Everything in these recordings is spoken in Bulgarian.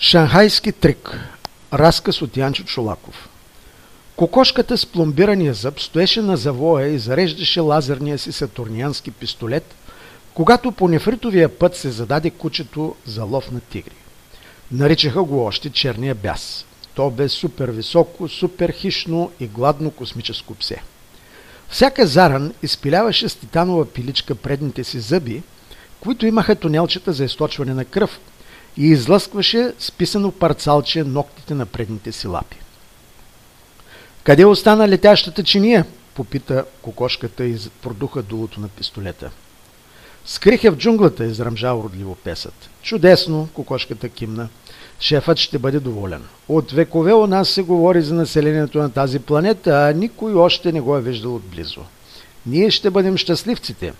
Шанхайски трик. Разказ от Янчо Чулаков. Кокошката с пломбирания зъб стоеше на завоя и зареждаше лазерния си сатурниански пистолет, когато по нефритовия път се зададе кучето за лов на тигри. Наричаха го още черния бяс. То бе супер високо, супер хищно и гладно космическо псе. Всяка заран изпиляваше с титанова пиличка предните си зъби, които имаха тунелчета за източване на кръв – и излъскваше списано парцалче ногтите на предните си лапи. Къде остана летящата чиния? попита кокошката и продуха дулото на пистолета. Скрих е в джунглата, изръмжа родливо песът. Чудесно, кокошката кимна. Шефът ще бъде доволен. От векове у нас се говори за населението на тази планета, а никой още не го е виждал отблизо. Ние ще бъдем щастливците.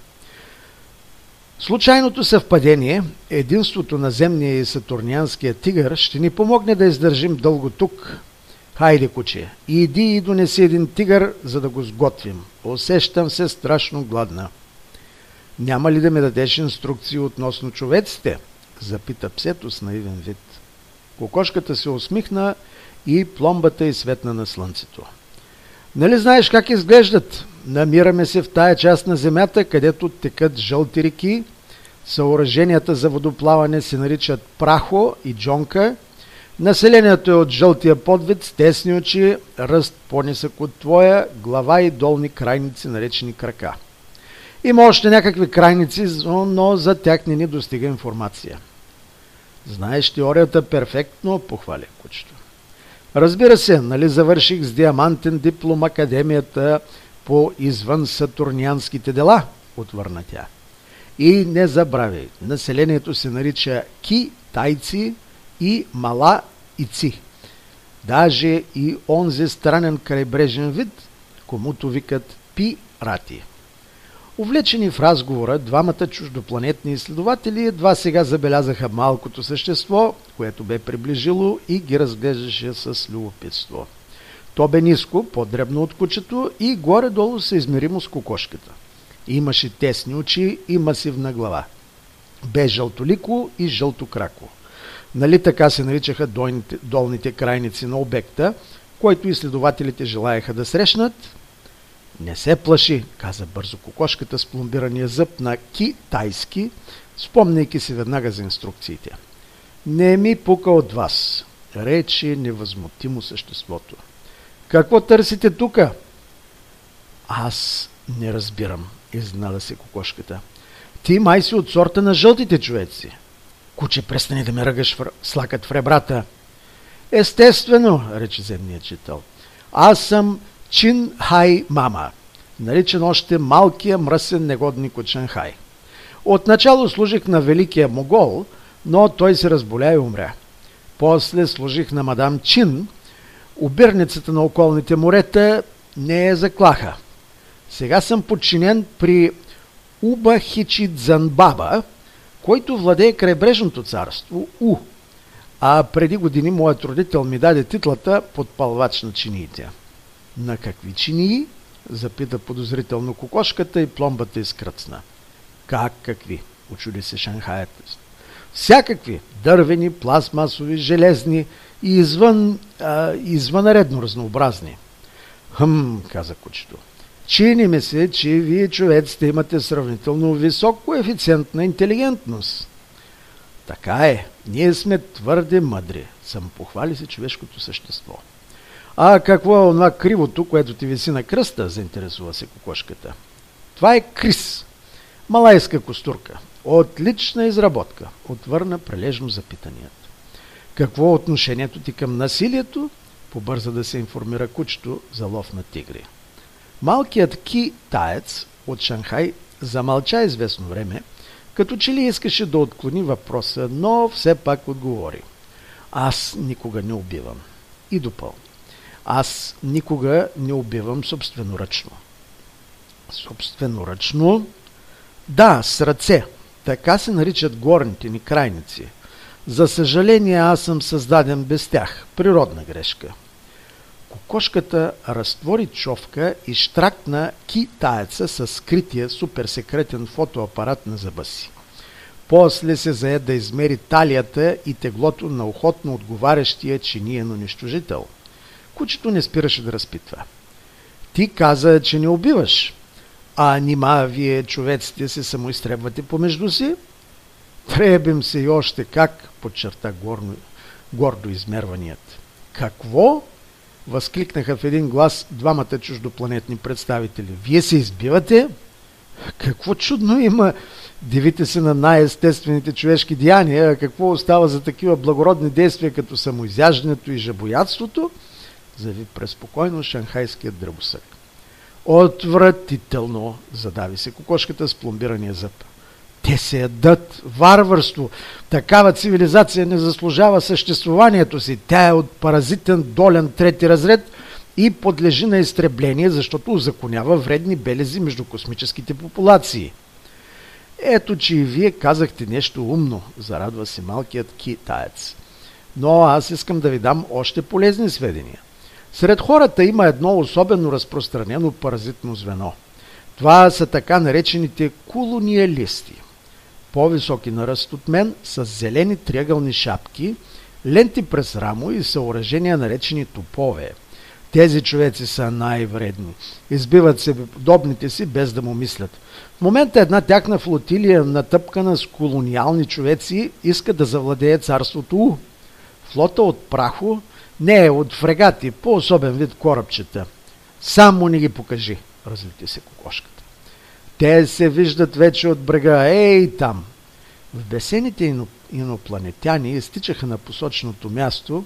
Случайното съвпадение, единството на земния и сатурнианския тигър, ще ни помогне да издържим дълго тук. Хайде, куче, иди и донеси един тигър, за да го сготвим. Усещам се страшно гладна. Няма ли да ми дадеш инструкции относно човеците? Запита псето с наивен вид. Кокошката се усмихна и пломбата и светна на слънцето. Нали знаеш как изглеждат? Намираме се в тая част на земята, където текат жълти реки. Съоръженията за водоплаване се наричат Прахо и Джонка. Населението е от жълтия подвид с тесни очи, ръст по-нисък от твоя, глава и долни крайници, наречени крака. Има още някакви крайници, но за тях не ни достига информация. Знаеш теорията перфектно, похвали кучето. Разбира се, нали завърших с диамантен диплом Академията по извън сатурнианските дела, отвърна тя. И не забравяй, населението се нарича ки-тайци и мала-ици. Даже и онзи странен крайбрежен вид, комуто викат пи-рати. Увлечени в разговора, двамата чуждопланетни изследователи едва сега забелязаха малкото същество, което бе приближило и ги разглеждаше с любопитство. То бе ниско, по-дребно от кучето и горе-долу съизмеримо с кокошката. Имаше тесни очи и масивна глава. Бе жълтолико и жълтокрако. Нали така се наричаха долните, долните крайници на обекта, който изследователите желаяха да срещнат? Не се плаши, каза бързо кокошката с пломбирания зъб на китайски, спомняйки си веднага за инструкциите. Не ми пука от вас, рече невъзмутимо съществото. Какво търсите тука? Аз не разбирам, изнада се кокошката. Ти май си от сорта на жълтите човеци. Куче, престани да ме ръгаш в... слакът в ребрата. Естествено, рече земният чител. Аз съм Чин Хай Мама, наричан още малкия мръсен негодник от Шанхай. Отначало служих на великия могол, но той се разболя и умря. После служих на мадам Чин, обирницата на околните морета не е заклаха. Сега съм подчинен при Уба който владее крайбрежното царство У. А преди години моят родител ми даде титлата подпалвач на чиниите. На какви чинии? Запита подозрително кокошката и пломбата изкръцна. Как какви? Очуди се шанхаят. Всякакви. Дървени, пластмасови, железни и извън, а, извънредно разнообразни. Хъм, каза кучето. Чини ми се, че вие човеците имате сравнително висок коефициент на интелигентност. Така е, ние сме твърде мъдри, съм похвали се човешкото същество. А какво е онова кривото, което ти виси на кръста, заинтересува се кокошката. Това е Крис, малайска костурка. Отлична изработка, отвърна прележно запитаният. Какво е отношението ти към насилието? Побърза да се информира кучето за лов на тигри. Малкият ки-таец от Шанхай замълча известно време, като че ли искаше да отклони въпроса, но все пак отговори. Аз никога не убивам. И допълни. Аз никога не убивам собственоръчно. Собственоръчно? Да, с ръце. Така се наричат горните ни крайници. За съжаление, аз съм създаден без тях. Природна грешка. Кокошката разтвори човка и штракна китаеца с скрития суперсекретен фотоапарат на зъба си. После се зае да измери талията и теглото на охотно отговарящия чиниен унищожител. Кучето не спираше да разпитва. Ти каза, че не убиваш. А нима вие, човеците, се самоизтребвате помежду си? Требим се и още как, подчерта горно, гордо измерваният. Какво? Възкликнаха в един глас двамата чуждопланетни представители. Вие се избивате? Какво чудно има дивите се на най-естествените човешки деяния, а какво остава за такива благородни действия, като самоизяждането и жабоядството, зави преспокойно шанхайският дръбосък. Отвратително, задави се кокошката с пломбирания зъб. Те се ядат. Варварство. Такава цивилизация не заслужава съществуванието си. Тя е от паразитен долен трети разред и подлежи на изтребление, защото узаконява вредни белези между космическите популации. Ето, че и вие казахте нещо умно, зарадва се малкият китаец. Но аз искам да ви дам още полезни сведения. Сред хората има едно особено разпространено паразитно звено. Това са така наречените колониалисти. По-високи на ръст от мен, с зелени триъгълни шапки, ленти през рамо и съоръжения наречени топове. Тези човеци са най-вредни. Избиват се подобните си без да му мислят. В момента една тяхна флотилия, натъпкана с колониални човеци, иска да завладее царството У. Флота от прахо, не е от фрегати, по-особен вид корабчета. Само ни ги покажи, разлети се кокошката. Те се виждат вече от брега, ей там. В бесените инопланетяни изтичаха на посоченото място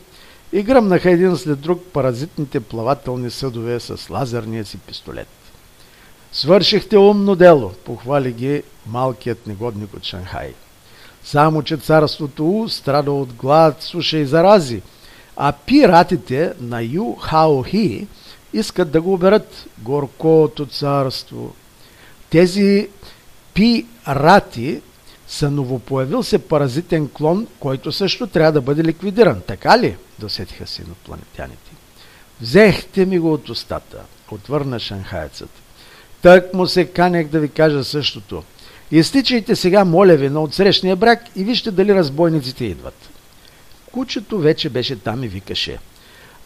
и гръмнаха един след друг паразитните плавателни съдове с лазерния си пистолет. Свършихте умно дело, похвали ги малкият негодник от Шанхай. Само, че царството У страда от глад, суша и зарази – а пиратите на Ю Хао Хи искат да го оберат горкото царство. Тези пирати са новопоявил се паразитен клон, който също трябва да бъде ликвидиран. Така ли? Досетиха се инопланетяните. Взехте ми го от устата, отвърна шанхайцът. Так му се канех да ви кажа същото. Изтичайте сега, моля ви, на отсрещния брак и вижте дали разбойниците идват. Кучето вече беше там и викаше.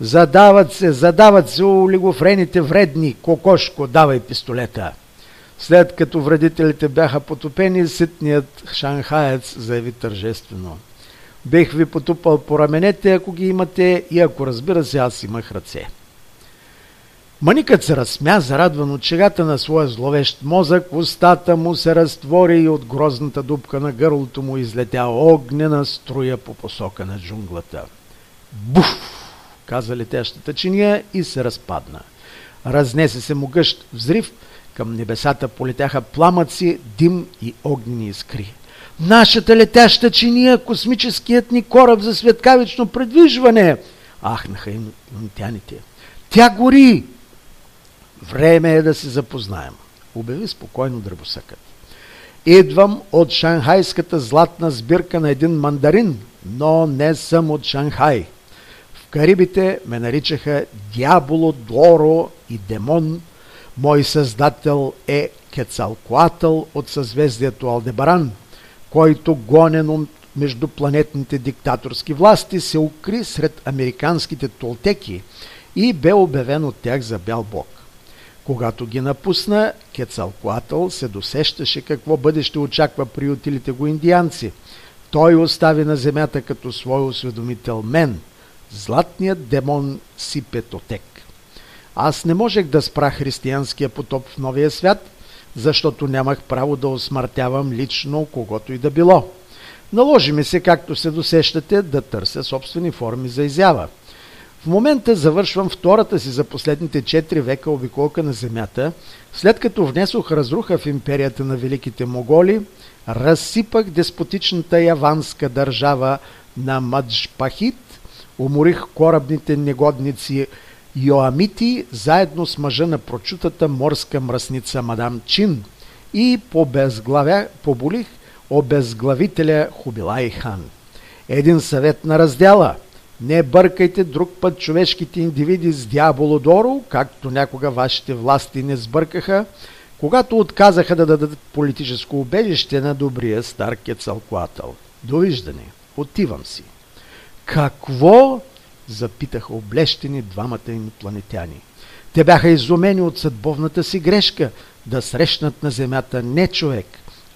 Задават се, задават се олигофрените вредни, кокошко, давай пистолета. След като вредителите бяха потопени, ситният шанхаец заяви тържествено. Бех ви потупал по раменете, ако ги имате, и ако разбира се, аз имах ръце. Маникът се разсмя, зарадван от чегата на своя зловещ мозък, устата му се разтвори и от грозната дупка на гърлото му излетя огнена струя по посока на джунглата. Буф! каза летящата чиния и се разпадна. Разнесе се му гъщ взрив, към небесата полетяха пламъци, дим и огнени искри. Нашата летяща чиния, космическият ни кораб за светкавично предвижване! Ахнаха интяните. Тя гори! Време е да се запознаем, обяви спокойно дръбосъкът. Идвам от шанхайската златна сбирка на един мандарин, но не съм от Шанхай. В Карибите ме наричаха Дяволо, Доро и Демон. Мой създател е Кецалкоатъл от съзвездието Алдебаран, който гонен от междупланетните диктаторски власти се укри сред американските толтеки и бе обявен от тях за бял бог. Когато ги напусна, Кецалкуатъл се досещаше какво бъдеще очаква приютилите го индианци. Той остави на земята като свой осведомител мен, златният демон Сипетотек. Аз не можех да спра християнския потоп в новия свят, защото нямах право да осмъртявам лично когото и да било. Наложи ми се, както се досещате, да търся собствени форми за изява – в момента завършвам втората си за последните 4 века обиколка на Земята, след като внесох разруха в империята на великите моголи, разсипах деспотичната яванска държава на Маджпахит, уморих корабните негодници Йоамити заедно с мъжа на прочутата морска мръсница мадам Чин и поболих обезглавителя Хубилай хан. Един съвет на раздела – не бъркайте друг път човешките индивиди с дяволодоро, както някога вашите власти не сбъркаха, когато отказаха да дадат политическо убежище на добрия стар Кецалкуатъл. Довиждане, отивам си. Какво? Запитаха облещени двамата инопланетяни. Те бяха изумени от съдбовната си грешка да срещнат на земята не човек,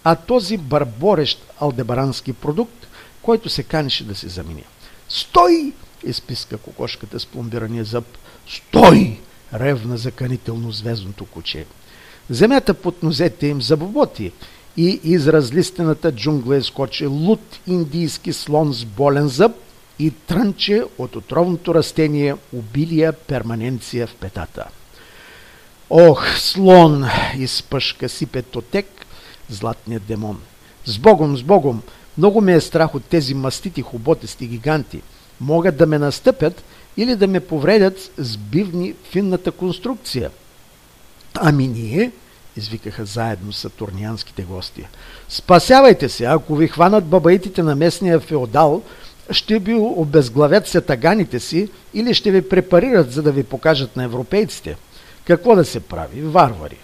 а този барборещ алдебарански продукт, който се канеше да се замине. Стой! изписка кокошката с пломбирания зъб. Стой! ревна заканително звездното куче. Земята под нозете им забоботи и из разлистената джунгла изкочи луд индийски слон с болен зъб и трънче от отровното растение убилия перманенция в петата. Ох, слон! изпъшка си петотек златният демон. С Богом, с Богом! Много ме е страх от тези мастити хуботести гиганти. Могат да ме настъпят или да ме повредят с бивни финната конструкция. Ами ние, извикаха заедно сатурнианските гости. Спасявайте се, ако ви хванат бабаитите на местния феодал, ще ви обезглавят сетаганите си или ще ви препарират, за да ви покажат на европейците. Какво да се прави? Варвари.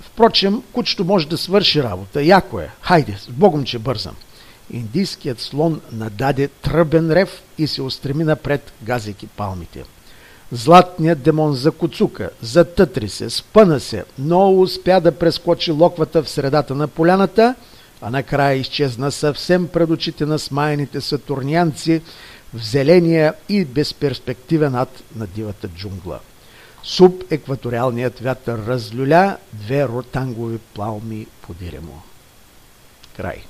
Впрочем, кучето може да свърши работа. Яко е. Хайде, с Богом, че бързам. Индийският слон нададе тръбен рев и се устреми напред, газейки палмите. Златният демон закуцука, затътри се, спъна се, но успя да прескочи локвата в средата на поляната, а накрая изчезна съвсем пред очите на смаяните сатурнианци в зеления и безперспективен ад на дивата джунгла. Субекваториалният вятър разлюля две ротангови плауми по диремо. Край.